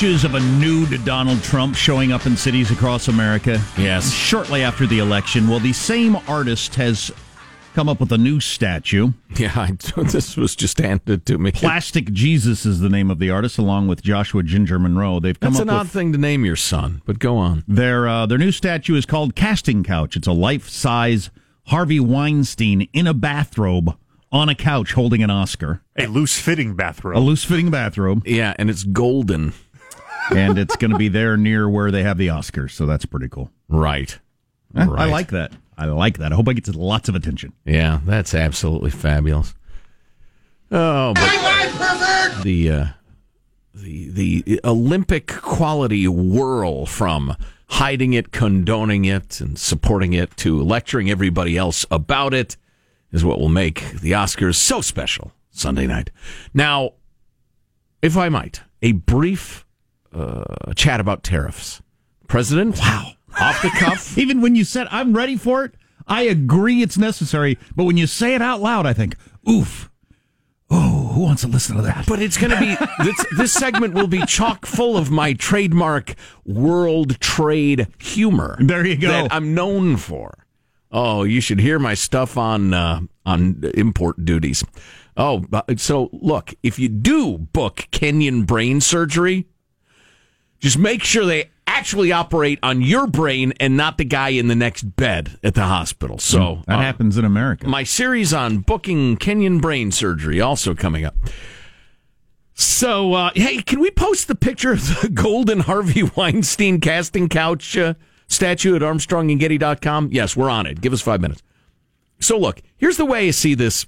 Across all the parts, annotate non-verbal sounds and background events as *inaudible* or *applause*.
Statues of a nude Donald Trump showing up in cities across America. Yes. Shortly after the election. Well, the same artist has come up with a new statue. Yeah, I, *laughs* this was just handed to me. Plastic Jesus is the name of the artist, along with Joshua Ginger Monroe. They've come That's up an with odd thing to name your son, but go on. their uh, their new statue is called Casting Couch. It's a life size Harvey Weinstein in a bathrobe on a couch holding an Oscar, A loose fitting bathrobe. a loose fitting bathrobe, Yeah, and it's golden. And it's going to be there near where they have the Oscars. So that's pretty cool. Right. Eh, I like that. I like that. I hope I get lots of attention. Yeah, that's absolutely fabulous. Oh, but the uh, the the Olympic quality whirl from hiding it, condoning it, and supporting it to lecturing everybody else about it is what will make the Oscars so special Sunday night. Now, if I might, a brief uh, chat about tariffs. President, wow, off the cuff. *laughs* Even when you said I'm ready for it, I agree it's necessary. But when you say it out loud, I think, oof. Oh, who wants to listen to that? But it's going to be *laughs* this, this segment will be chock full of my trademark world trade humor. There you go. That I'm known for. Oh, you should hear my stuff on uh, on import duties. Oh, so look, if you do book Kenyan brain surgery, just make sure they actually operate on your brain and not the guy in the next bed at the hospital. So that uh, happens in America. my series on booking Kenyan brain surgery also coming up. So, uh, hey, can we post the picture of the *laughs* golden Harvey Weinstein casting couch uh, statue at armstrongandgetty.com? Yes, we're on it. Give us five minutes. So, look, here's the way I see this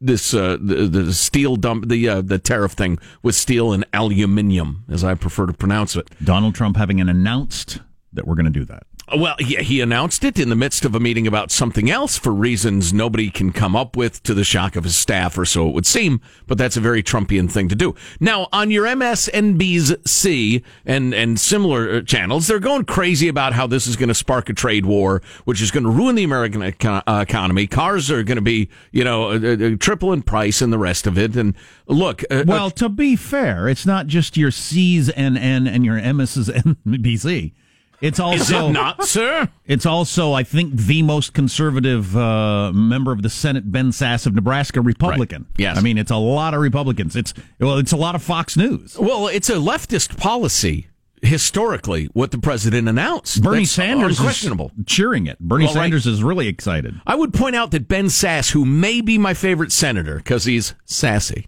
this uh, the, the steel dump the uh, the tariff thing with steel and aluminium, as I prefer to pronounce it. Donald Trump having an announced that we're going to do that. Well, he, he announced it in the midst of a meeting about something else for reasons nobody can come up with to the shock of his staff, or so it would seem. But that's a very Trumpian thing to do. Now, on your MSNBC and, and similar uh, channels, they're going crazy about how this is going to spark a trade war, which is going to ruin the American eco- uh, economy. Cars are going to be, you know, uh, uh, triple in price and the rest of it. And look, Well, to be fair, it's not just your C's and N and your M's and BC. It's is also it not, sir? It's also, I think, the most conservative uh, member of the Senate, Ben Sasse of Nebraska, Republican. Right. Yes. I mean it's a lot of Republicans. It's well, it's a lot of Fox News. Well, it's a leftist policy historically what the president announced. Bernie That's Sanders unquestionable. is cheering it. Bernie Well, right. Sanders is really excited. I would point out that Ben Sasse, who may be my favorite senator because he's sassy,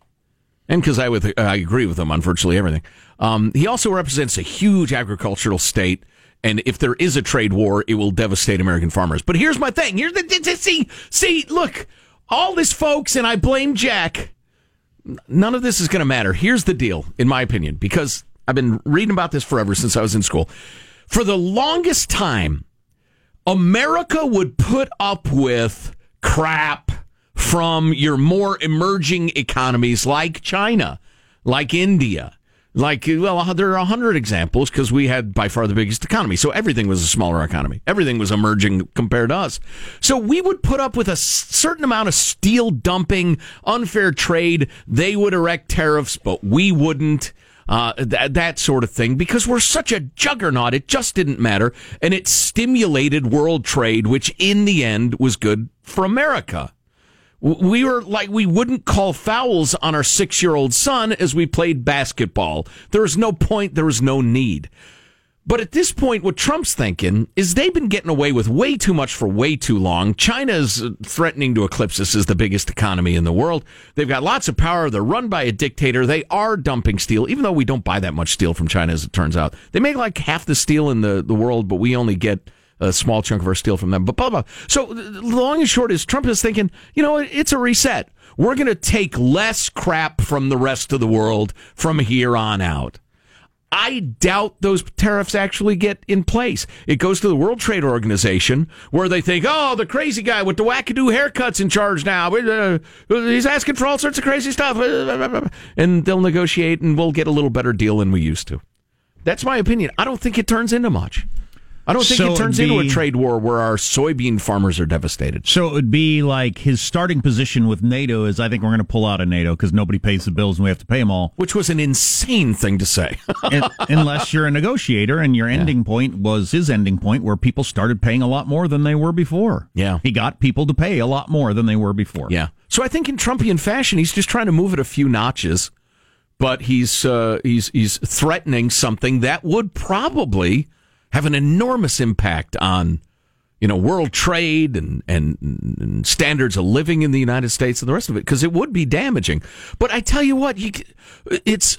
and because I I agree with him on virtually everything. Um, he also represents a huge agricultural state, and if there is a trade war, it will devastate American farmers. But here's my thing: here's the see see look, all this folks, and I blame Jack. None of this is going to matter. Here's the deal, in my opinion, because I've been reading about this forever since I was in school. For the longest time, America would put up with crap from your more emerging economies like China, like India. Like, well, there are a hundred examples because we had by far the biggest economy. So everything was a smaller economy. Everything was emerging compared to us. So we would put up with a certain amount of steel dumping, unfair trade. They would erect tariffs, but we wouldn't uh, th- that sort of thing, because we're such a juggernaut. It just didn't matter. And it stimulated world trade, which in the end was good for America. We were like, we wouldn't call fouls on our six year old son as we played basketball. There was no point, there was no need. But at this point, what Trump's thinking is they've been getting away with way too much for way too long. China's threatening to eclipse us as the biggest economy in the world. They've got lots of power. They're run by a dictator. They are dumping steel, even though we don't buy that much steel from China, as it turns out. They make like half the steel in the, the world, but we only get a small chunk of our steel from them. But blah, blah. So long and short is Trump is thinking, you know, it's a reset. We're going to take less crap from the rest of the world from here on out. I doubt those tariffs actually get in place. It goes to the World Trade Organization where they think, oh, the crazy guy with the wackadoo haircuts in charge now. Uh, he's asking for all sorts of crazy stuff. And they'll negotiate and we'll get a little better deal than we used to. That's my opinion. I don't think it turns into much. I don't think So it turns it'd into a trade war where our soybean farmers are devastated. So it would be like his starting position with NATO is I think we're going to pull out of NATO because nobody pays the bills and we have to pay them all. Which was an insane thing to say. *laughs* Un- unless you're a negotiator and your ending point was his ending point where people started paying a lot more than they were before. Yeah. He got people to pay a lot more than they were before. yeah. So I think in Trumpian fashion, he's just trying to move it a few notches, but he's uh, he's he's threatening something that would probably have an enormous impact on you know world trade and, and and standards of living in the United States and the rest of it because it would be damaging. But I tell you what, you it's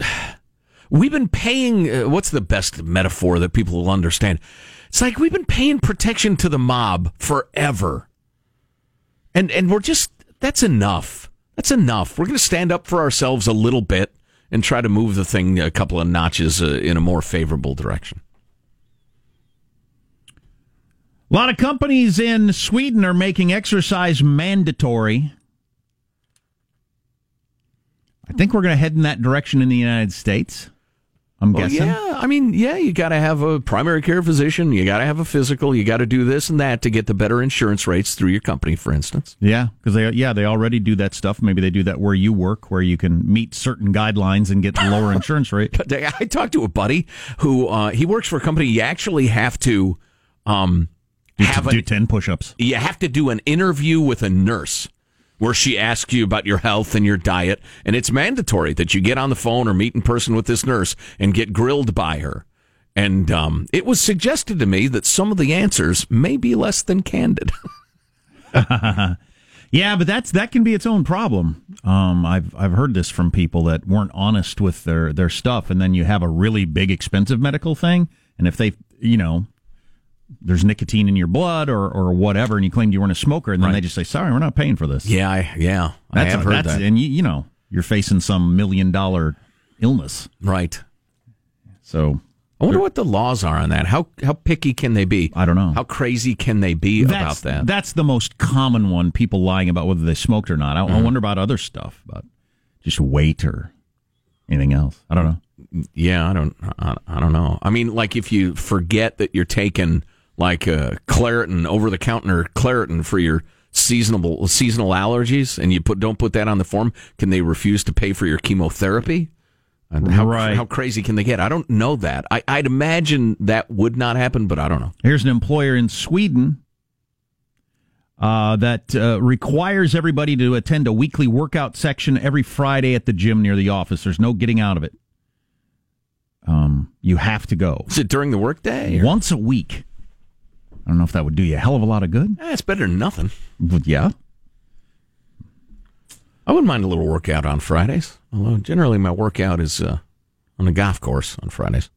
we've been paying. Uh, what's the best metaphor that people will understand? It's like we've been paying protection to the mob forever, and and we're just that's enough. That's enough. We're going to stand up for ourselves a little bit and try to move the thing a couple of notches uh, in a more favorable direction. A lot of companies in Sweden are making exercise mandatory. I think we're going to head in that direction in the United States. I'm Well, guessing. yeah, I mean, yeah, you got to have a primary care physician, you got to have a physical, you got to do this and that to get the better insurance rates through your company, for instance. Yeah, because they yeah they already do that stuff. Maybe they do that where you work, where you can meet certain guidelines and get the lower *laughs* insurance rate. I talked to a buddy who uh, he works for a company. You actually have to um, Do, have do an, ten push-ups. you have to do an interview with a nurse where she asks you about your health and your diet, and it's mandatory that you get on the phone or meet in person with this nurse and get grilled by her. And um, it was suggested to me that some of the answers may be less than candid. *laughs* *laughs* Yeah, but that's that can be its own problem. Um, I've I've heard this from people that weren't honest with their their stuff, and then you have a really big expensive medical thing, and if they you know there's nicotine in your blood or or whatever, and you claimed you weren't a smoker, and then they just say sorry, we're not paying for this. yeah, I, yeah, I that's have heard that's that. and you you know you're facing some million dollar illness, right. so I wonder what the laws are on that. How how picky can they be? I don't know. How crazy can they be about that? that's the most common one. People lying about whether they smoked or not. I, Mm-hmm. I wonder about other stuff, about just weight or anything else. I don't know. Yeah, I don't, I, I don't know. I mean, like if you forget that you're taking like uh, Claritin over the counter Claritin for your seasonal seasonal allergies, and you put don't put that on the form, can they refuse to pay for your chemotherapy? How Right. how crazy can they get? I don't know that. I, I'd imagine that would not happen, but I don't know. Here's an employer in Sweden uh, that uh, requires everybody to attend a weekly workout section every Friday at the gym near the office. There's no getting out of it. Um, you have to go Is it during the workday? once a week. I don't know if that would do you a hell of a lot of good. Eh, it's better than nothing. But yeah, I wouldn't mind a little workout on Fridays. Although generally my workout is uh, on the golf course on Fridays.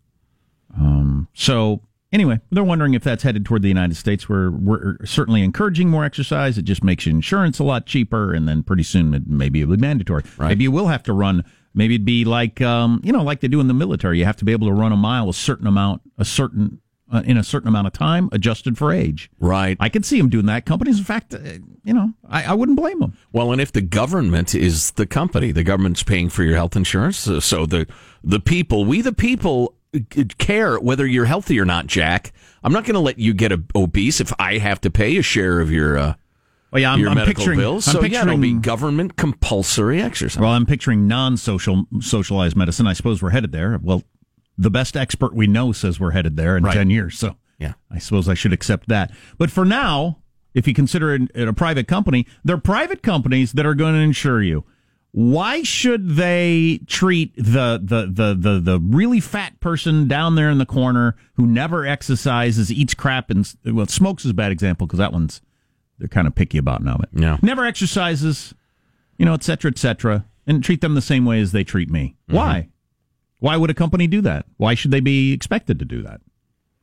So anyway, they're wondering if that's headed toward the United States. We're we're certainly encouraging more exercise. It just makes insurance a lot cheaper, and then pretty soon it, maybe it will be mandatory. Right. Maybe you will have to run. Maybe it'd be like um, you know, like they do in the military. You have to be able to run a mile a certain amount, a certain uh, in a certain amount of time, adjusted for age. Right. I could see them doing that. Companies, in fact, uh, you know, I, I wouldn't blame them. Well, and if the government is the company, the government's paying for your health insurance. uh, So the the people, we the people, uh, care whether you're healthy or not. Jack, I'm not going to let you get a, obese if I have to pay a share of your uh, Well, yeah, I'm, your I'm medical picturing. bills. I'm so yeah, it'll be picturing- government compulsory exercise. Well, I'm picturing non-social socialized medicine. I suppose we're headed there. Well, the best expert we know says we're headed there in Right. 10 years. So Yeah. I suppose I should accept that. But for now, if you consider it a private company, they're private companies that are going to insure you. Why should they treat the, the, the, the, the really fat person down there in the corner who never exercises, eats crap, and well, smokes is a bad example because that one's they're kind of picky about now. But Yeah. never exercises, you know, et cetera, et cetera, and treat them the same way as they treat me. Mm-hmm. Why? Why would a company do that? Why should they be expected to do that?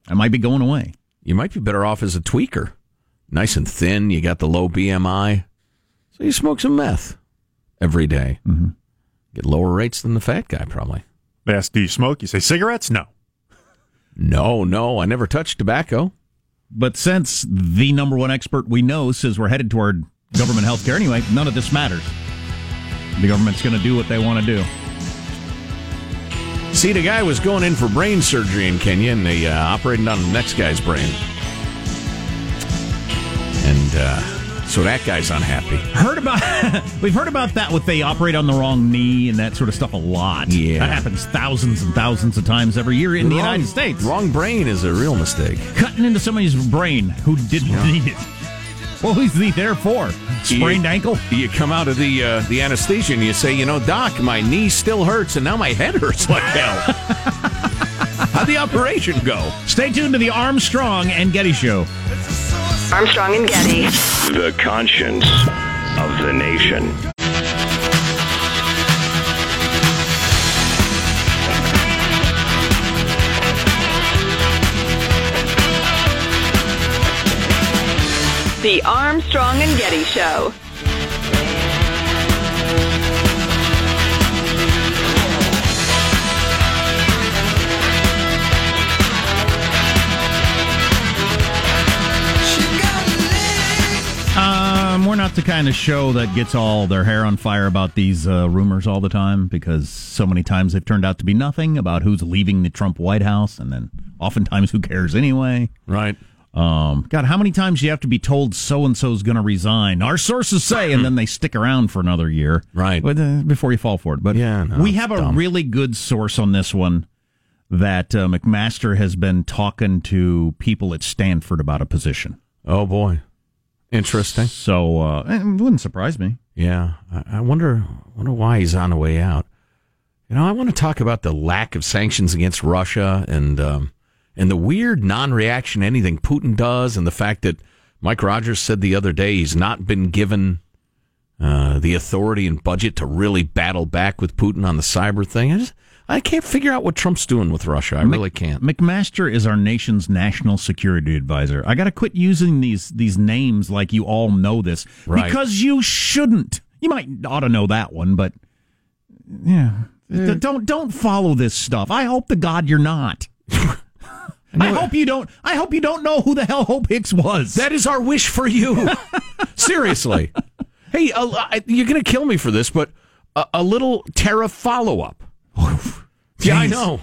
I might be going away. you might be better off as a tweaker, nice and thin. You got the low BMI, so you smoke some meth every day. Mm-hmm. Get lower rates than the fat guy, probably. They ask, do you smoke? You say cigarettes? No. *laughs* No, no, I never touched tobacco. But since the number one expert we know says we're headed toward government health care anyway, none of this matters. The government's going to do what they want to do. See, the guy was going in for brain surgery in Kenya, and they uh, operated on the next guy's brain. And uh, so that guy's unhappy. Heard about *laughs* we've heard about that with they operate on the wrong knee and that sort of stuff a lot. Yeah. that happens thousands and thousands of times every year in the United States. Wrong brain is a real mistake. Cutting into somebody's brain who didn't need it. What was he there for? Sprained You- ankle? You come out of the uh, the anesthesia and you say, you know, doc, my knee still hurts, and now my head hurts like hell. *laughs* How'd the operation go? Stay tuned to the Armstrong and Getty Show. Armstrong and Getty. The conscience of the nation. The Armstrong and Getty Show. Um, we're not the kind of show that gets all their hair on fire about these uh, rumors all the time because so many times they've turned out to be nothing about who's leaving the Trump White House, and then oftentimes who cares anyway. Right. Um, God, how many times do you have to be told so and so is going to resign? Our sources say, and then they stick around for another year, Right. But, uh, before you fall for it. But Yeah, no, we have a dumb. really good source on this one that uh, McMaster has been talking to people at Stanford about a position. Oh boy, interesting. So uh, it wouldn't surprise me. Yeah, I, I wonder wonder why he's on the way out. You know, I want to talk about the lack of sanctions against Russia and um, and the weird non-reaction to anything Putin does, and the fact that Mike Rogers said the other day he's not been given uh, the authority and budget to really battle back with Putin on the cyber thing. I just I can't figure out what Trump's doing with Russia. I really can't. McMaster is our nation's national security advisor. I got to quit using these these names like you all know this Right. because you shouldn't. You might ought to know that one, but yeah, D- don't don't follow this stuff. I hope to God you're not. *laughs* I hope you don't. I hope you don't know who the hell Hope Hicks was. That is our wish for you. *laughs* Seriously. Hey, uh, I- you're going to kill me for this, but a, a little Terra follow up. yeah, I know.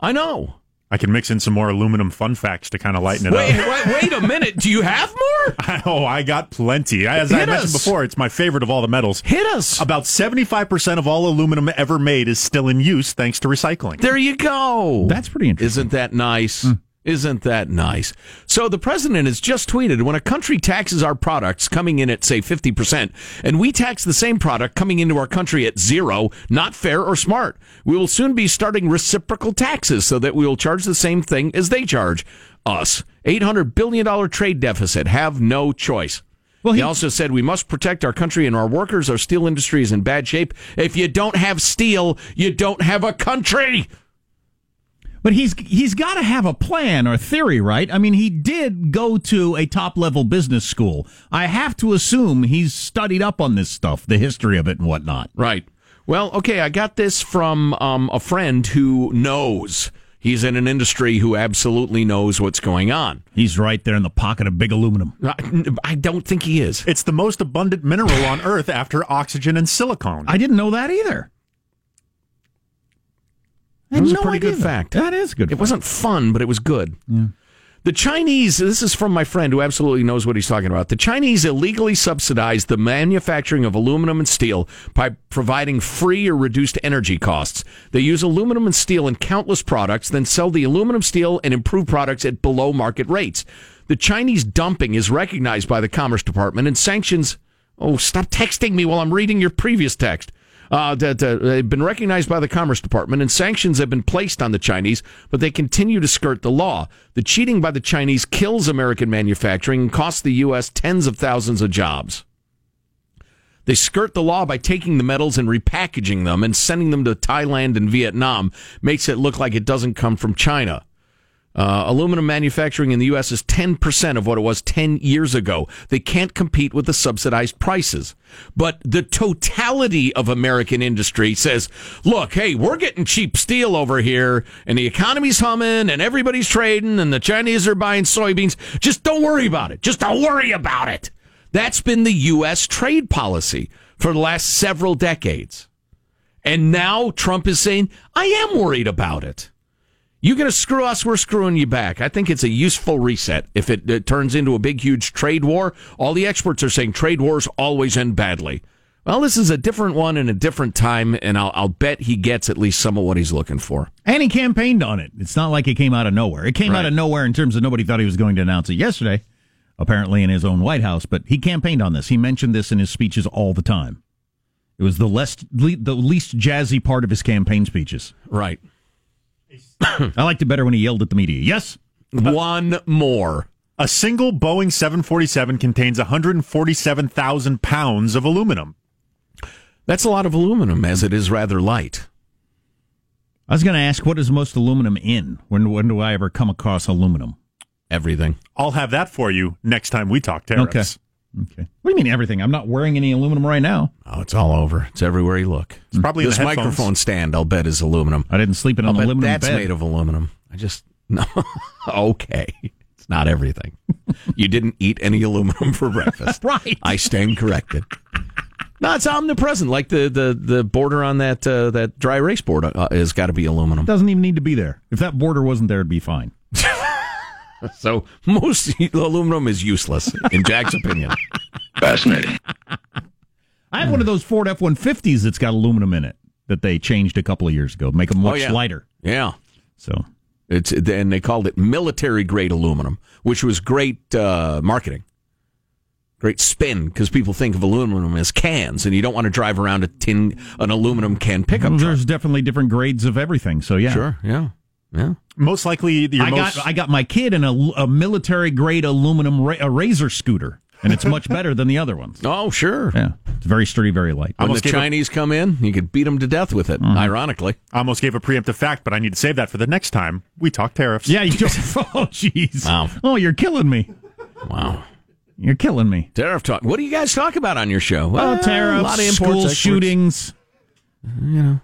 I know. I can mix in some more aluminum fun facts to kind of lighten it Wait, up. wait, wait a minute. Do you have more? *laughs* Oh, I got plenty. As I mentioned us. before, it's my favorite of all the metals. Hit us. About 75% of all aluminum ever made is still in use thanks to recycling. There you go. That's pretty interesting. Isn't that nice? Hmm. Isn't that nice? So the president has just tweeted when a country taxes our products coming in at, say, 50%, and we tax the same product coming into our country at zero, not fair or smart. We will soon be starting reciprocal taxes so that we will charge the same thing as they charge us. $800 billion trade deficit. Have no choice. Well, he, he- also said we must protect our country and our workers. Our steel industry is in bad shape. If you don't have steel, you don't have a country. But he's he's got to have a plan or theory, right? I mean, he did go to a top level business school. I have to assume he's studied up on this stuff, the history of it and whatnot. Right. Well, okay, I got this from um, a friend who knows. He's in an industry who absolutely knows what's going on. He's right there in the pocket of big aluminum. I, I don't think he is. It's the most abundant mineral on Earth after oxygen and silicon. I didn't know that either. I That had was a no pretty idea good fact. That is good. It fact. wasn't fun, but it was good. The Chinese, this is from my friend who absolutely knows what he's talking about. The Chinese illegally subsidize the manufacturing of aluminum and steel by providing free or reduced energy costs. They use aluminum and steel in countless products, then sell the aluminum, steel, and improved products at below market rates. The Chinese dumping is recognized by the Commerce Department and sanctions. Oh, stop texting me while I'm reading your previous text uh, that uh, they've been recognized by the Commerce Department, and sanctions have been placed on the Chinese, but they continue to skirt the law. The cheating by the Chinese kills American manufacturing and costs the U.S. tens of thousands of jobs. They skirt the law by taking the metals and repackaging them and sending them to Thailand and Vietnam, makes it look like it doesn't come from China. Uh, aluminum manufacturing in the U.S. is 10% of what it was 10 years ago. They can't compete with the subsidized prices. But the totality of American industry says, look, hey, we're getting cheap steel over here, and the economy's humming, and everybody's trading, and the Chinese are buying soybeans. Just don't worry about it. Just don't worry about it. That's been the U.S. trade policy for the last several decades. And now Trump is saying, I am worried about it. You're going to screw us, we're screwing you back. I think it's a useful reset. If it, it turns into a big, huge trade war, all the experts are saying trade wars always end badly. Well, this is a different one in a different time, and I'll, I'll bet he gets at least some of what he's looking for. And he campaigned on it. It's not like it came out of nowhere. It came Right. out of nowhere in terms of nobody thought he was going to announce it yesterday, apparently in his own White House, but he campaigned on this. He mentioned this in his speeches all the time. It was the less, le- the least jazzy part of his campaign speeches. Right. I liked it better when he yelled at the media. Yes? *laughs* One more. A single Boeing 747 contains 147,000 pounds of aluminum. That's a lot of aluminum, as it is rather light. I was going to ask, what is most aluminum in? When, when do I ever come across aluminum? Everything. I'll have that for you next time we talk tariffs. Okay. What do you mean everything? I'm not wearing any aluminum right now. Oh, it's all over. It's everywhere you look. It's probably in this the microphone stand, I'll bet, is aluminum. I didn't sleep in I'll an bet aluminum that's bed. made of aluminum. I just no. *laughs* okay, it's not everything. you didn't eat any aluminum for breakfast, *laughs* Right. I stand corrected. No, it's omnipresent. Like the the, the border on that uh, that dry erase board uh, has got to be aluminum. Doesn't even need to be there. If that border wasn't there, it'd be fine. *laughs* *laughs* So most aluminum is useless, in Jack's opinion. Fascinating. I have one of those Ford F 150s that's got aluminum in it that they changed a couple of years ago, make them much Oh, yeah. lighter. Yeah. So It's and they called it military grade aluminum, which was great uh, marketing, great spin because people think of aluminum as cans, and you don't want to drive around a tin an aluminum can pickup truck. there's definitely different grades of everything. So yeah, Sure, yeah, yeah. Most likely, your I most, got I got my kid in a, a military grade aluminum ra- a razor scooter, and it's much better than the other ones. *laughs* Oh, sure. Yeah, it's very sturdy, very light. When the Almost gave a- Chinese come in, you could beat them to death with it. Ironically, I almost gave a preemptive fact, but I need to save that for the next time we talk tariffs. Yeah, you just *laughs* oh jeez, Wow. oh you're killing me, wow. you're killing me. Tariff talk. What do you guys talk about on your show? Well, Uh, tariffs, a lot of imports, school exports, shootings, you know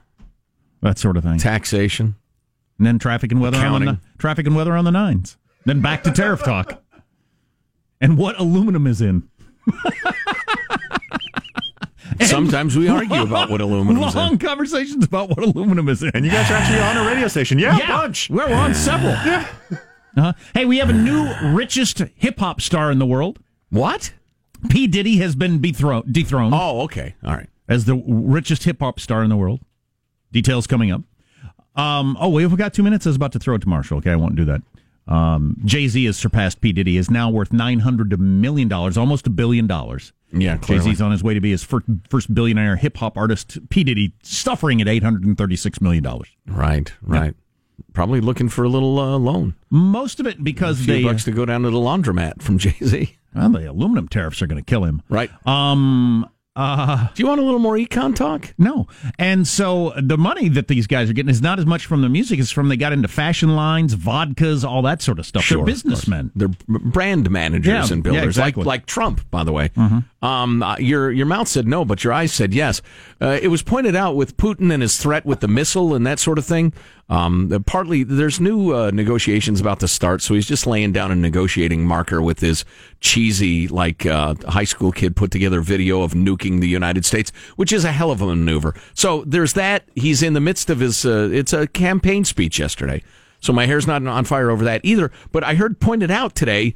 that sort of thing. taxation. And then traffic and weather on the traffic and weather on the nines. Then back to tariff talk. And what aluminum is in. *laughs* Sometimes we argue about what aluminum's Long in. Long conversations about what aluminum is in. And you guys are actually on a radio station. Yeah, a bunch. We're, on several. Yeah. Uh-huh. Hey, we have a new richest hip hop star in the world. What? P. Diddy has been dethroned, dethroned Oh, okay. All right. as the richest hip hop star in the world. Details coming up. Um, oh, we've got two minutes. I was about to throw it to Marshall. Okay, I won't do that. Um, Jay Z has surpassed P. Diddy, is now worth $900 million, almost a billion dollars. Yeah, Jay. Z's on his way to be his first, first billionaire hip hop artist. P. Diddy suffering at $836 million. Right, right. Probably looking for a little uh, loan. Most of it because they, bucks to go down to the laundromat from *laughs* Jay Z. well, the aluminum tariffs are going to kill him. Right. Um, uh, Do you want a little more econ talk? No. And so the money that these guys are getting is not as much from the music as from they got into fashion lines, vodkas, all that sort of stuff. Sure, They're businessmen. They're brand managers Yeah, and yeah, builders, exactly. like like Trump, by the way. Um, uh, your your mouth said no, but your eyes said yes. Uh, it was pointed out with Putin and his threat with the missile and that sort of thing. Um, partly there's new uh, negotiations about to start, so he's just laying down a negotiating marker with his cheesy, like uh, high school kid put together video of nuking the United States, which is a hell of a maneuver. So there's that. He's in the midst of his. Uh, it's a campaign speech yesterday. So my hair's not on fire over that either. But I heard pointed out today,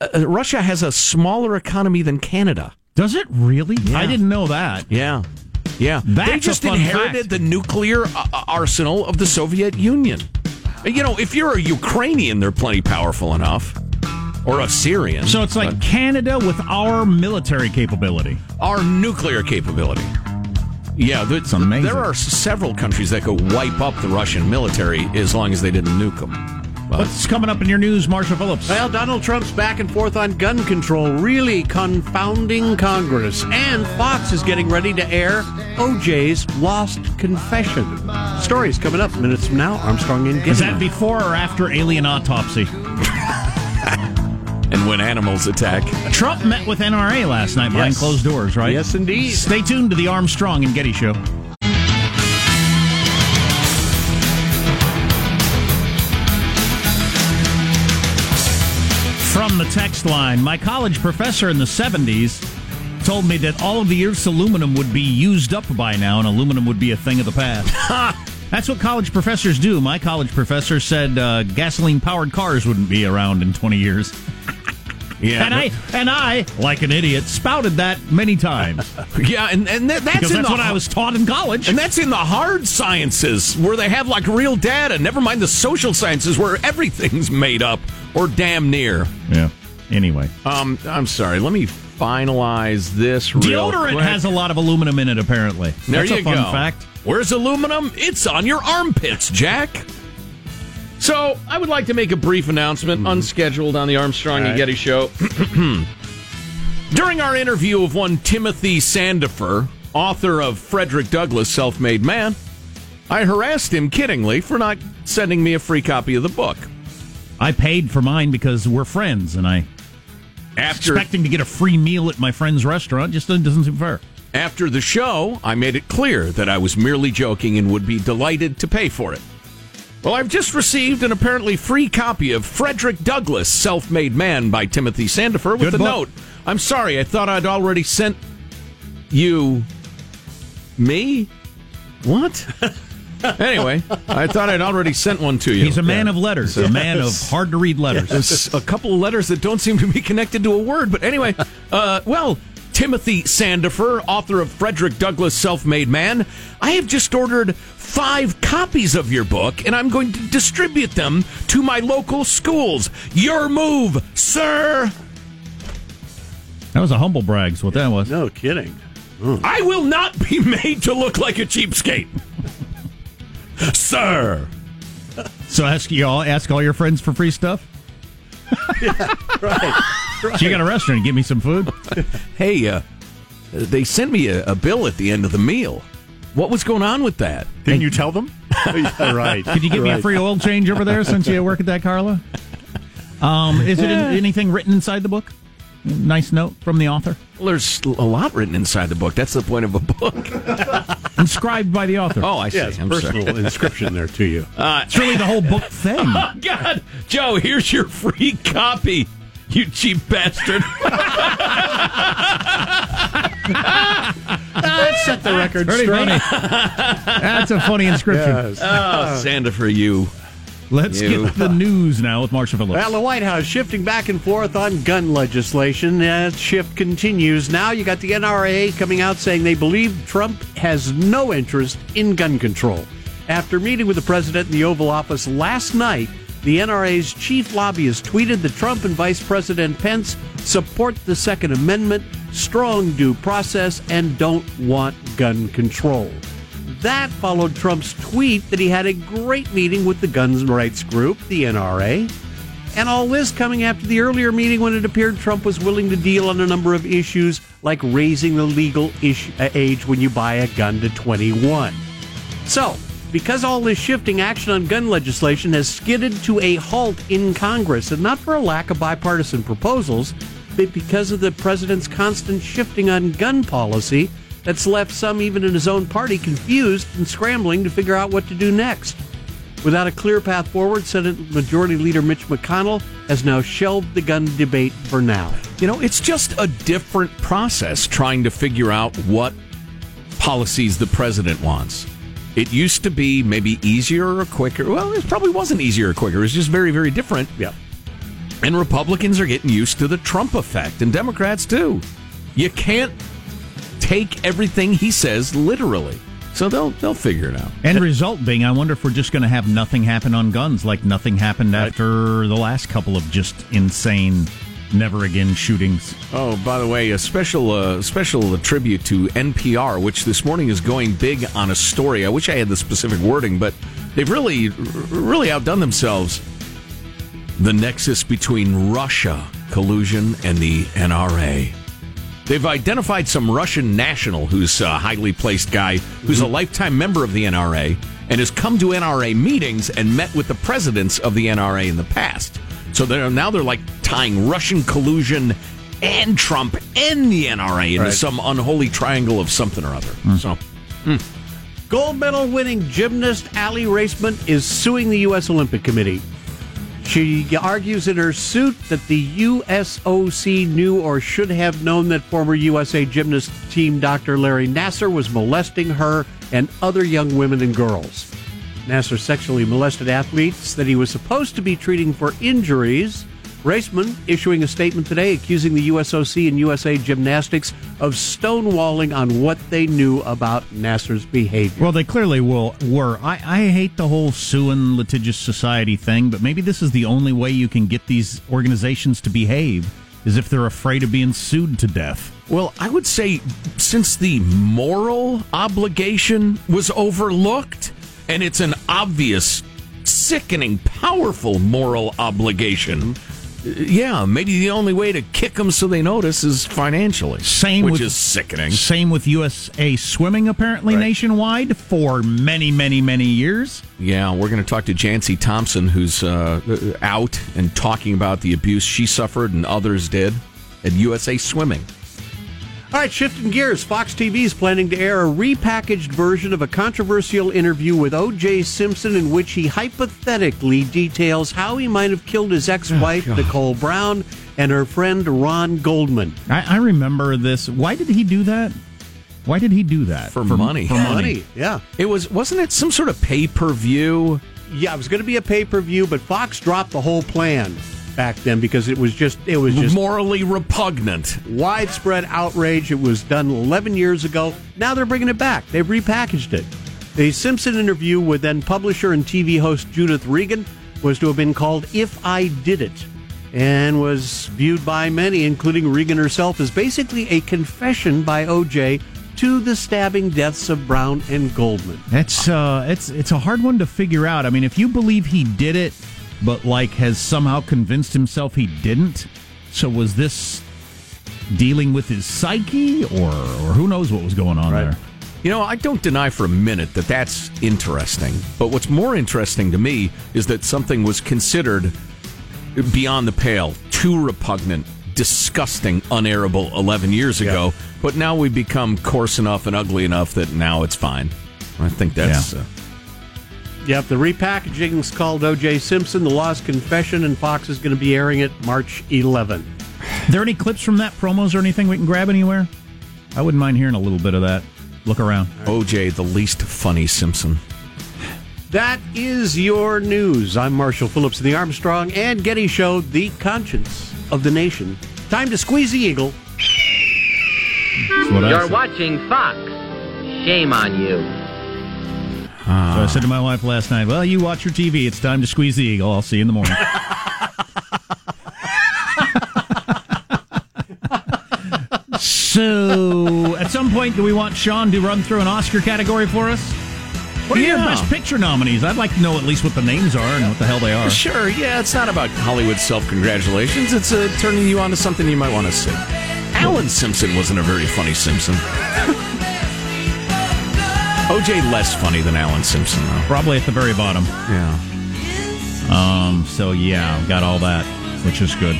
uh, uh, Russia has a smaller economy than Canada. Does it really? I didn't know that. Yeah, yeah. That's they just inherited fact. the nuclear uh, uh, arsenal of the Soviet Union. You know, if you're a Ukrainian, they're plenty powerful enough, or a Syrian. So it's like Canada with our military capability. our nuclear capability. Yeah, it's amazing. There are several countries that could wipe up the Russian military as long as they didn't nuke them. What's coming up in your news, Marshall Phillips? Well, Donald Trump's back and forth on gun control really confounding Congress. And Fox is getting ready to air OJ's Lost Confession. Stories coming up minutes from now. Armstrong and Getty. Is that before or after alien autopsy? *laughs* And when animals attack, Trump met with NRA last night behind Yes. closed doors, right? Yes, indeed. Stay tuned to the Armstrong and Getty Show. From the text line, my college professor in the 70s told me that all of the Earth's aluminum would be used up by now, and aluminum would be a thing of the past. *laughs* That's what college professors do. My college professor said uh, gasoline-powered cars wouldn't be around in 20 years. *laughs* Yeah, and I and I, like an idiot, spouted that many times *laughs* yeah, and and that, that's in that's the what I was taught in college. And that's in the hard sciences where they have like real data. Never mind the social sciences where everything's made up or damn near. yeah. Anyway, Um, I'm sorry. Let me finalize this. Real deodorant quick. has a lot of aluminum in it. Apparently, There that's you a fun go. fact. Where's aluminum? It's on your armpits, Jack. So I would like to make a brief announcement, unscheduled on the Armstrong and. Getty Show. *clears throat* During our interview of one Timothy Sandefur, author of Frederick Douglass' Self-Made Man, I harassed him kiddingly for not sending me a free copy of the book. I paid for mine because we're friends, and I After expecting to get a free meal at my friend's restaurant just doesn't seem fair. After the show, I made it clear that I was merely joking and would be delighted to pay for it. Well, I've just received an apparently free copy of Frederick Douglass' Self Made Man by Timothy Sandefur with Good the book. note I'm sorry, I thought I'd already sent you. Me? What? *laughs* anyway, I thought I'd already sent one to you. He's a man of letters, a man of hard to read letters. There's a couple of letters that don't seem to be connected to a word. But anyway, uh, well, Timothy Sandefur, author of Frederick Douglass' Self Made Man, I have just ordered five copies of your book and I'm going to distribute them to my local schools. Your move, sir. That was a humble brag's what that was. No kidding. I will not be *laughs* made to look like a cheapskate. Sir. So ask you all, ask all your friends for free stuff. Right. *laughs* So you got a restaurant, give me some food. Hey, uh, they sent me a, a bill at the end of the meal. What was going on with that? Didn't you tell them? *laughs* yeah, right. Could you give me a free oil change over there since you work at that, Carla? Um, is it in, anything written inside the book? Nice note from the author, Well, there's a lot written inside the book. That's the point of a book. *laughs* inscribed by the author. Oh, I see. Yes, I'm personal sorry. *laughs* inscription there to you. Uh, it's really the whole book thing. *laughs* Oh, God. Joe, here's your free copy, you cheap bastard. That set the record Pretty straight. funny. That's a funny inscription. Yes. Oh, Santa for you. Let's You. get the news now with Marshall Phillips. Well, the White House shifting back and forth on gun legislation. That shift continues. Now you got the NRA coming out saying they believe Trump has no interest in gun control. After meeting with the president in the Oval Office last night, the NRA's chief lobbyist tweeted that Trump and Vice President Pence support the Second Amendment, strong due process, and don't want gun control. That followed Trump's tweet that he had a great meeting with the guns rights group, the NRA. And all this coming after the earlier meeting when it appeared Trump was willing to deal on a number of issues like raising the legal uh, age when you buy a gun to 21. So, because all this shifting action on gun legislation has skidded to a halt in Congress, and not for a lack of bipartisan proposals, but because of the president's constant shifting on gun policy that's left some, even in his own party, confused and scrambling to figure out what to do next. Without a clear path forward, Senate Majority Leader Mitch McConnell has now shelved the gun debate for now. You know, it's just a different process trying to figure out what policies the president wants. It used to be maybe easier or quicker. Well, it probably wasn't easier or quicker. It was just very, very different. Yep. And Republicans are getting used to the Trump effect, and Democrats too. You can't take everything he says literally. So they'll they'll figure it out. End result being, I wonder if we're just going to have nothing happen on guns like nothing happened after the last couple of just insane, never again shootings. Oh, by the way, a special uh, special tribute to NPR, which this morning is going big on a story. I wish I had the specific wording, but they've really really outdone themselves. The nexus between Russia collusion and the NRA. They've identified some Russian national who's a highly placed guy who's a mm-hmm. lifetime member of the NRA and has come to NRA meetings and met with the presidents of the NRA in the past. So they're now they're like tying Russian collusion and Trump and the NRA into Right. some unholy triangle of something or other. Mm. So hmm. Gold medal winning gymnast Aly Raisman is suing the U.S. Olympic Committee. She argues in her suit that the USOC knew or should have known that former USA gymnast team Dr. Larry Nassar was molesting her and other young women and girls. Nassar sexually molested athletes that he was supposed to be treating for injuries. Raisman issuing a statement today accusing the USOC and USA Gymnastics of stonewalling on what they knew about Nassar's behavior. Well, they clearly will were. I, I hate the whole suing litigious society thing, but maybe this is the only way you can get these organizations to behave is if they're afraid of being sued to death. Well, I would say since the moral obligation was overlooked, and it's an obvious, sickening, powerful moral obligation. Yeah, maybe the only way to kick them so they notice is financially. Same which with- is sickening. Same with USA Swimming, apparently Right. nationwide for many, many, many years. Yeah, we're going to talk to Jancy Thompson, who's uh, out and talking about the abuse she suffered and others did at USA Swimming. All right, shifting gears. Fox TV is planning to air a repackaged version of a controversial interview with O.J. Simpson in which he hypothetically details how he might have killed his oh, ex wife, Nicole Brown, and her friend Ron Goldman. I, I remember this. Why did he do that? Why did he do that? For money. For money. Money, yeah. It was wasn't it some sort of pay per view? Yeah, it was going to be a pay per view, but Fox dropped the whole plan back then because it was just it was just morally repugnant. widespread outrage. It was done 11 years ago. Now they're bringing it back. They've repackaged it. The Simpson interview with then publisher and TV host Judith Regan was to have been called If I Did It and was viewed by many, including Regan herself, as basically a confession by OJ to the stabbing deaths of Brown and Goldman. That's uh, it's it's a hard one to figure out. I mean, if you believe he did it, but like has somehow convinced himself he didn't, so was this dealing with his psyche, or or who knows what was going on there? You know, I don't deny for a minute that that's interesting. But what's more interesting to me is that something was considered beyond the pale, too repugnant, disgusting, unairable 11 years ago. But now we've become coarse enough and ugly enough that now it's fine. I think that's. Yeah. Uh, Yep, the repackaging is called O.J. Simpson, The Lost Confession, and Fox is going to be airing it March 11. there any clips from that promos or anything we can grab anywhere? I wouldn't mind hearing a little bit of that. Look around. OJ, the least funny Simpson. That is your news. I'm Marshall Phillips of the Armstrong and Getty Show, the conscience of the nation. Time to squeeze the eagle. That's what I You're watching Fox. Shame on you. So I said to my wife last night, "Well, you watch your TV. It's time to squeeze the eagle. I'll see you in the morning." *laughs* so, at some point, do we want Sean to run through an Oscar category for us? What are your best picture nominees? I'd like to know at least what the names are and what the hell they are. Sure, yeah, it's not about Hollywood self congratulations. It's uh, turning you on to something you might want to see. Alan Simpson wasn't a very funny Simpson. *laughs* OJ less funny than Alan Simpson, though. Probably at the very bottom. Yeah. Um. So yeah, got all that, which is good.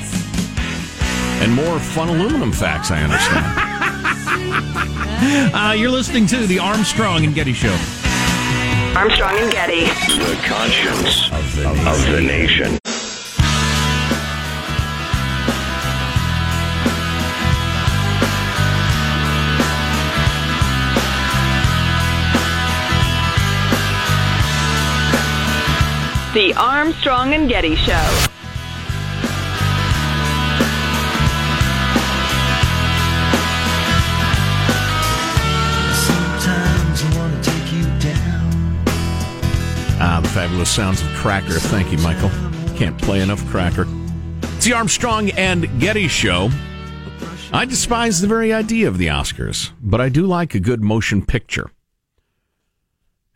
And more fun aluminum facts, I understand. *laughs* Uh, you're listening to the Armstrong and Getty Show. Armstrong and Getty. The conscience of the, of the nation. The Armstrong and Getty Show. ah, the fabulous sounds of Cracker. Thank you, Michael. Can't play enough Cracker. It's the Armstrong and Getty Show. I despise the very idea of the Oscars, but I do like a good motion picture.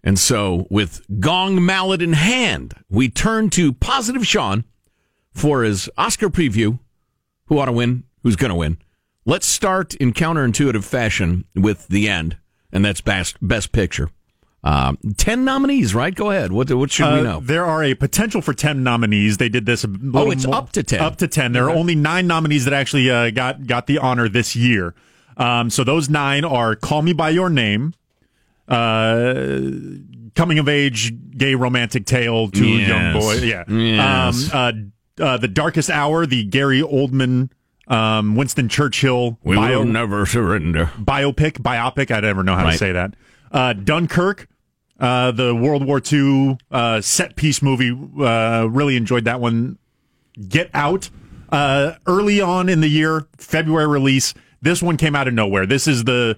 And so, with gong mallet in hand, we turn to Positive Sean for his Oscar preview. Who ought to win? Who's going to win? Let's start in counterintuitive fashion with the end, and that's best best picture. Um, Ten nominees, right? Go ahead. What what should we Uh, know? There are a potential for 10 nominees. They did this a little it's more- up to 10. Up to 10. There are only nine nominees that actually uh, got, got the honor this year. Um, so those nine are Call Me By Your Name, uh, coming of age gay romantic tale to a young Yes. boy. Yeah. Yes. Um, uh, uh, the Darkest Hour, the Gary Oldman, um, Winston Churchill We bio, will never surrender. biopic, biopic. I never know how to say that. Uh, Dunkirk, uh, the World War II uh, set piece movie. Uh, really enjoyed that one. Get Out, uh, early on in the year, February release. This one came out of nowhere. This is the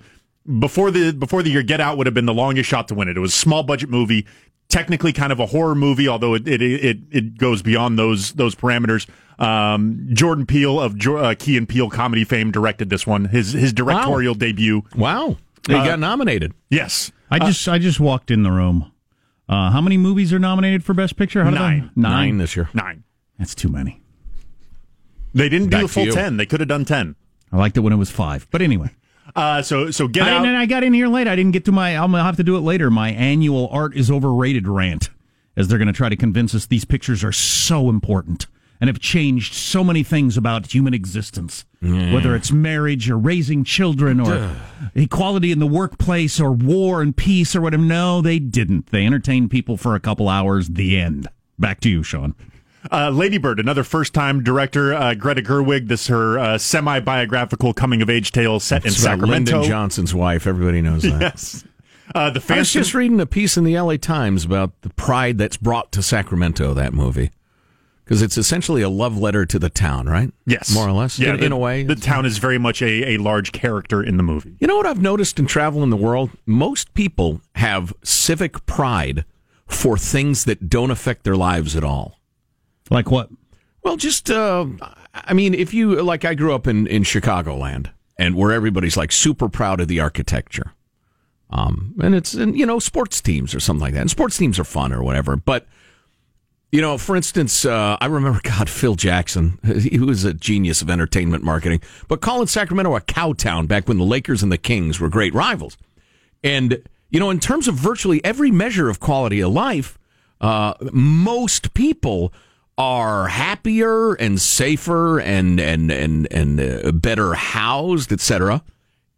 before the before the year. Get Out would have been the longest shot to win it. It was a small budget movie, technically kind of a horror movie, although it it it, it goes beyond those those parameters. Um, Jordan Peele of jo- uh, Key and Peele comedy fame directed this one. His his directorial debut. Wow. He got nominated. Yes, I just I just walked in the room. Uh, how many movies are nominated for Best Picture? How did Nine. Nine. Nine this year. nine. That's too many. They didn't do Back the to full ten. They could have done ten. I liked it when it was five. But anyway, Uh, so so get I, out. and I got in here late. I didn't get to my. I'm gonna have to do it later. My annual art is overrated rant, as they're going to try to convince us these pictures are so important and have changed so many things about human existence, whether it's marriage or raising children or equality in the workplace or war and peace or whatever. No, they didn't. They entertained people for a couple hours. The end. Back to you, Sean. Uh, Lady Bird, another first time director, uh, Greta Gerwig. This is her uh, semi biographical coming of age tale set in Sacramento. Lyndon Johnson's wife. Everybody knows that. *laughs* Yes. Uh, the I was just reading a piece in the LA Times about the pride that's brought to Sacramento, that movie. Because it's essentially a love letter to the town, right? Yes. More or less. Yeah, in, the, in a way. The town is very much a, a large character in the movie. You know what I've noticed in travel in the world? Most people have civic pride for things that don't affect their lives at all. Like what? Well, just uh, I mean, if you like, I grew up in in Chicagoland, and where everybody's like super proud of the architecture, um, and it's and you know sports teams or something like that, and sports teams are fun or whatever, but. You know, for instance, uh, I remember, *laughs* God, Phil Jackson. *laughs* He was a genius of entertainment marketing, but calling Sacramento a cow town back when the Lakers and the Kings were great rivals. And, you know, in terms of virtually every measure of quality of life, uh, most people are happier and safer and and and and uh, better housed, etc.,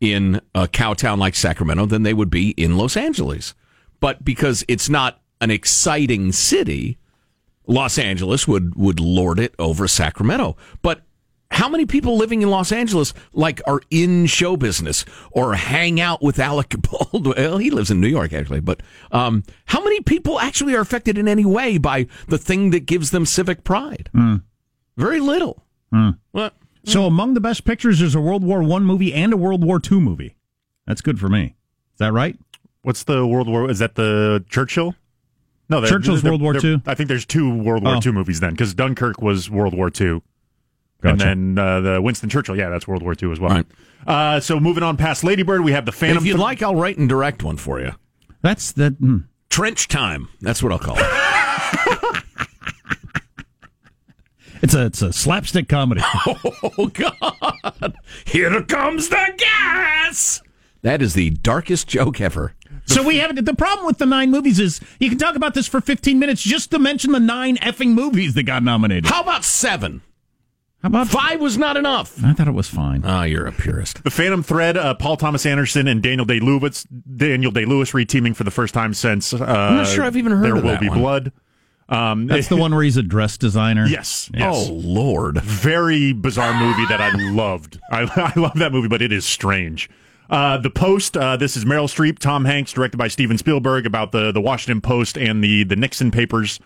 in a cow town like Sacramento than they would be in Los Angeles. But because it's not an exciting city, Los Angeles would would lord it over Sacramento. But how many people living in Los Angeles like are in show business or hang out with Alec *laughs* Baldwin? Well, he lives in New York actually, but um, how many people actually are affected in any way by the thing that gives them civic pride? Very little. Well, So among the best pictures, there's a World War One movie and a World War Two movie. That's good for me. Is that right? What's the World War? Is that the Churchill? No, that- Churchill's there- World War there- II? I think there's two World War Oh. II movies then, because Dunkirk was World War II. And then uh, the Winston Churchill, yeah, that's World War II as well. Right. Uh, so moving on past Ladybird, we have the Phantom. if you'd Th- like, I'll write and direct one for you. That's the hmm. Trench time. That's what I'll call it. *laughs* It's a it's a slapstick comedy. *laughs* Oh God! Here comes the gas. That is the darkest joke ever. so we have the problem with the nine movies is you can talk about this for 15 minutes just to mention the nine effing movies that got nominated. How about seven? How about Five was not enough. I thought it was fine. Ah, you're a purist. The Phantom Thread, uh, Paul Thomas Anderson and Daniel Day Lewis, Daniel Day Lewis reteaming for the first time since. Uh, I'm not sure I've even heard There of Will that Be one. Blood. Um, That's the *laughs* one where he's a dress designer. Yes. yes. Oh Lord! very bizarre movie that I loved. I, *laughs* I love that movie, but it is strange. Uh, the Post. Uh, this is Meryl Streep, Tom Hanks, directed by Steven Spielberg, about the the Washington Post and the the Nixon papers.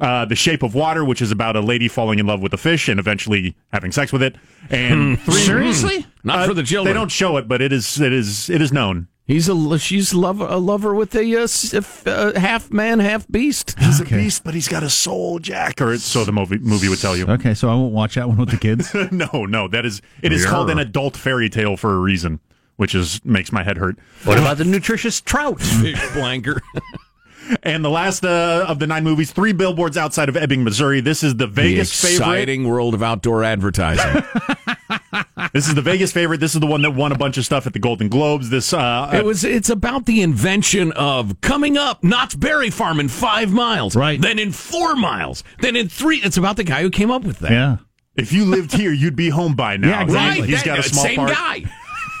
Uh, the Shape of Water, which is about a lady falling in love with a fish and eventually having sex with it. And three, Seriously? Not Uh, for the children. They don't show it, but it is it is it is known. He's a she's love, a lover with a, uh, s- uh, half man, half beast. He's Okay. a beast, but he's got a soul, Jack. Or it's, so the movie movie would tell you. Okay, so I won't watch that one with the kids. *laughs* no, no, that is it is called an adult fairy tale for a reason, which is makes my head hurt. What about the nutritious trout? *laughs* Fish blanker. *laughs* And the last uh, of the nine movies, three billboards outside of Ebbing, Missouri. This is the the Vegas favorite. exciting world of outdoor advertising. *laughs* This is the Vegas favorite. This is the one that won a bunch of stuff at the Golden Globes. This uh, it was. It's about the invention of coming up Knott's Berry Farm in five miles, Right. Then in four miles, then in three. It's about the guy who came up with that. yeah. if you lived here, you'd be home by now. Yeah, exactly. Right. He's that- got a small same part. guy.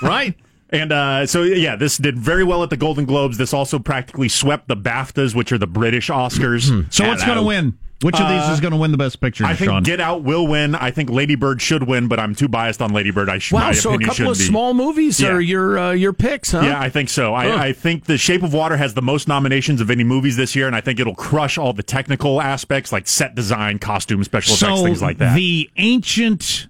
right. And uh, so, yeah, this did very well at the Golden Globes. This also practically swept the BAFTAs, which are the British Oscars. So what's going to win? Which of these is going to win the best picture, I think Sean? Get Out will win. I think Lady Bird should win, but I'm too biased on Lady Bird. I sh- Wow, my so a couple of be. small movies Yeah. are your uh, your picks, huh? Yeah, I think so. I, I think The Shape of Water has the most nominations of any movies this year, and I think it'll crush all the technical aspects like set design, costume, special effects, things like that. the ancient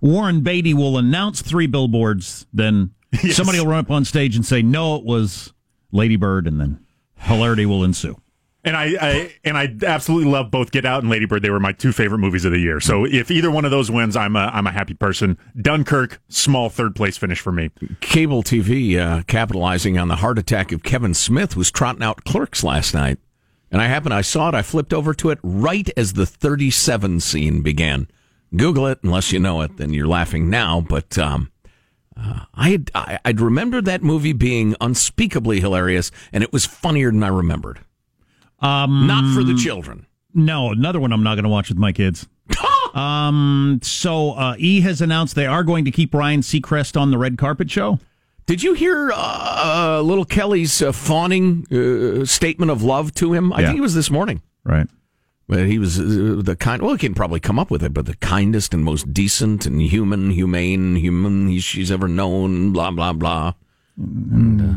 Warren Beatty will announce three billboards, then *laughs* Yes. somebody will run up on stage and say, "No, it was Lady Bird," and then hilarity will ensue. and I, I and I absolutely love both Get Out and Lady Bird. They were my two favorite movies of the year. So if either one of those wins, I'm a I'm a happy person. Dunkirk, small third place finish for me. Cable TV uh, capitalizing on the heart attack of Kevin Smith was trotting out clerks last night. And I happened, I saw it, I flipped over to it right as the 37 scene began. Google it, unless you know it, then you're laughing now. But um, uh, I I, I'd remembered that movie being unspeakably hilarious, and it was funnier than I remembered. Um, Not for the children. No, another one I'm not going to watch with my kids. *laughs* um, so uh, E has announced they are going to keep Ryan Seacrest on the red carpet show. Did you hear uh, little Kelly's uh, fawning uh, statement of love to him? I Yeah. think it was this morning. Right. But he was uh, the kind. Well, he can probably come up with it, but the kindest and most decent and human, humane human he, she's ever known. Blah blah blah.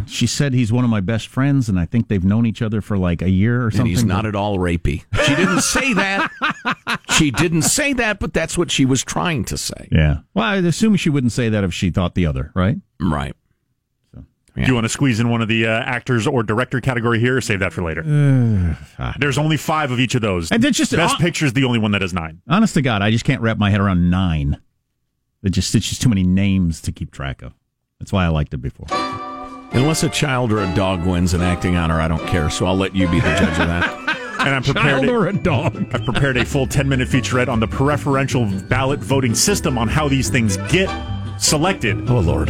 She said he's one of my best friends, and I think they've known each other for like a year or something. And something. he's not at all rapey. She didn't say that. *laughs* she didn't say that, but that's what she was trying to say. Yeah. Well, I assume she wouldn't say that if she thought the other, right? Right. Do you want to squeeze in one of the uh, actors or director category here, or save that for later? There's only five of each of those. And that's just- best uh, picture is the only one that has nine. Honest to God, I just can't wrap my head around nine. It just it's just too many names to keep track of. That's why I liked it before. Unless a child or a dog wins an acting honor, I don't care. So I'll let you be the judge of that. *laughs* And I'm prepared. Child or a dog? I've prepared a full 10 minute featurette on the preferential ballot voting system on how these things get selected. oh Lord.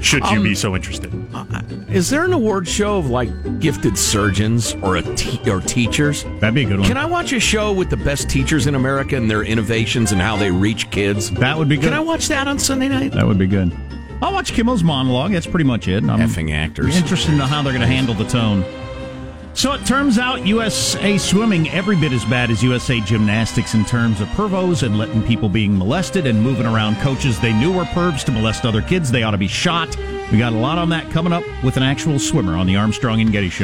Should you be um, so interested? Uh, is there an award show of like gifted surgeons or a te- or teachers? That'd be a good one. Can I watch a show with the best teachers in America and their innovations and how they reach kids? that would be good. Can I watch that on Sunday night? that would be good. I'll watch Kimmel's monologue. That's pretty much it. I'm Effing actors. interested in how they're going to handle the tone. So it turns out USA swimming every bit as bad as USA gymnastics in terms of pervos and letting people being molested and moving around coaches they knew were pervs to molest other kids. They ought to be shot. We got a lot on that coming up with an actual swimmer on the Armstrong and Getty Show.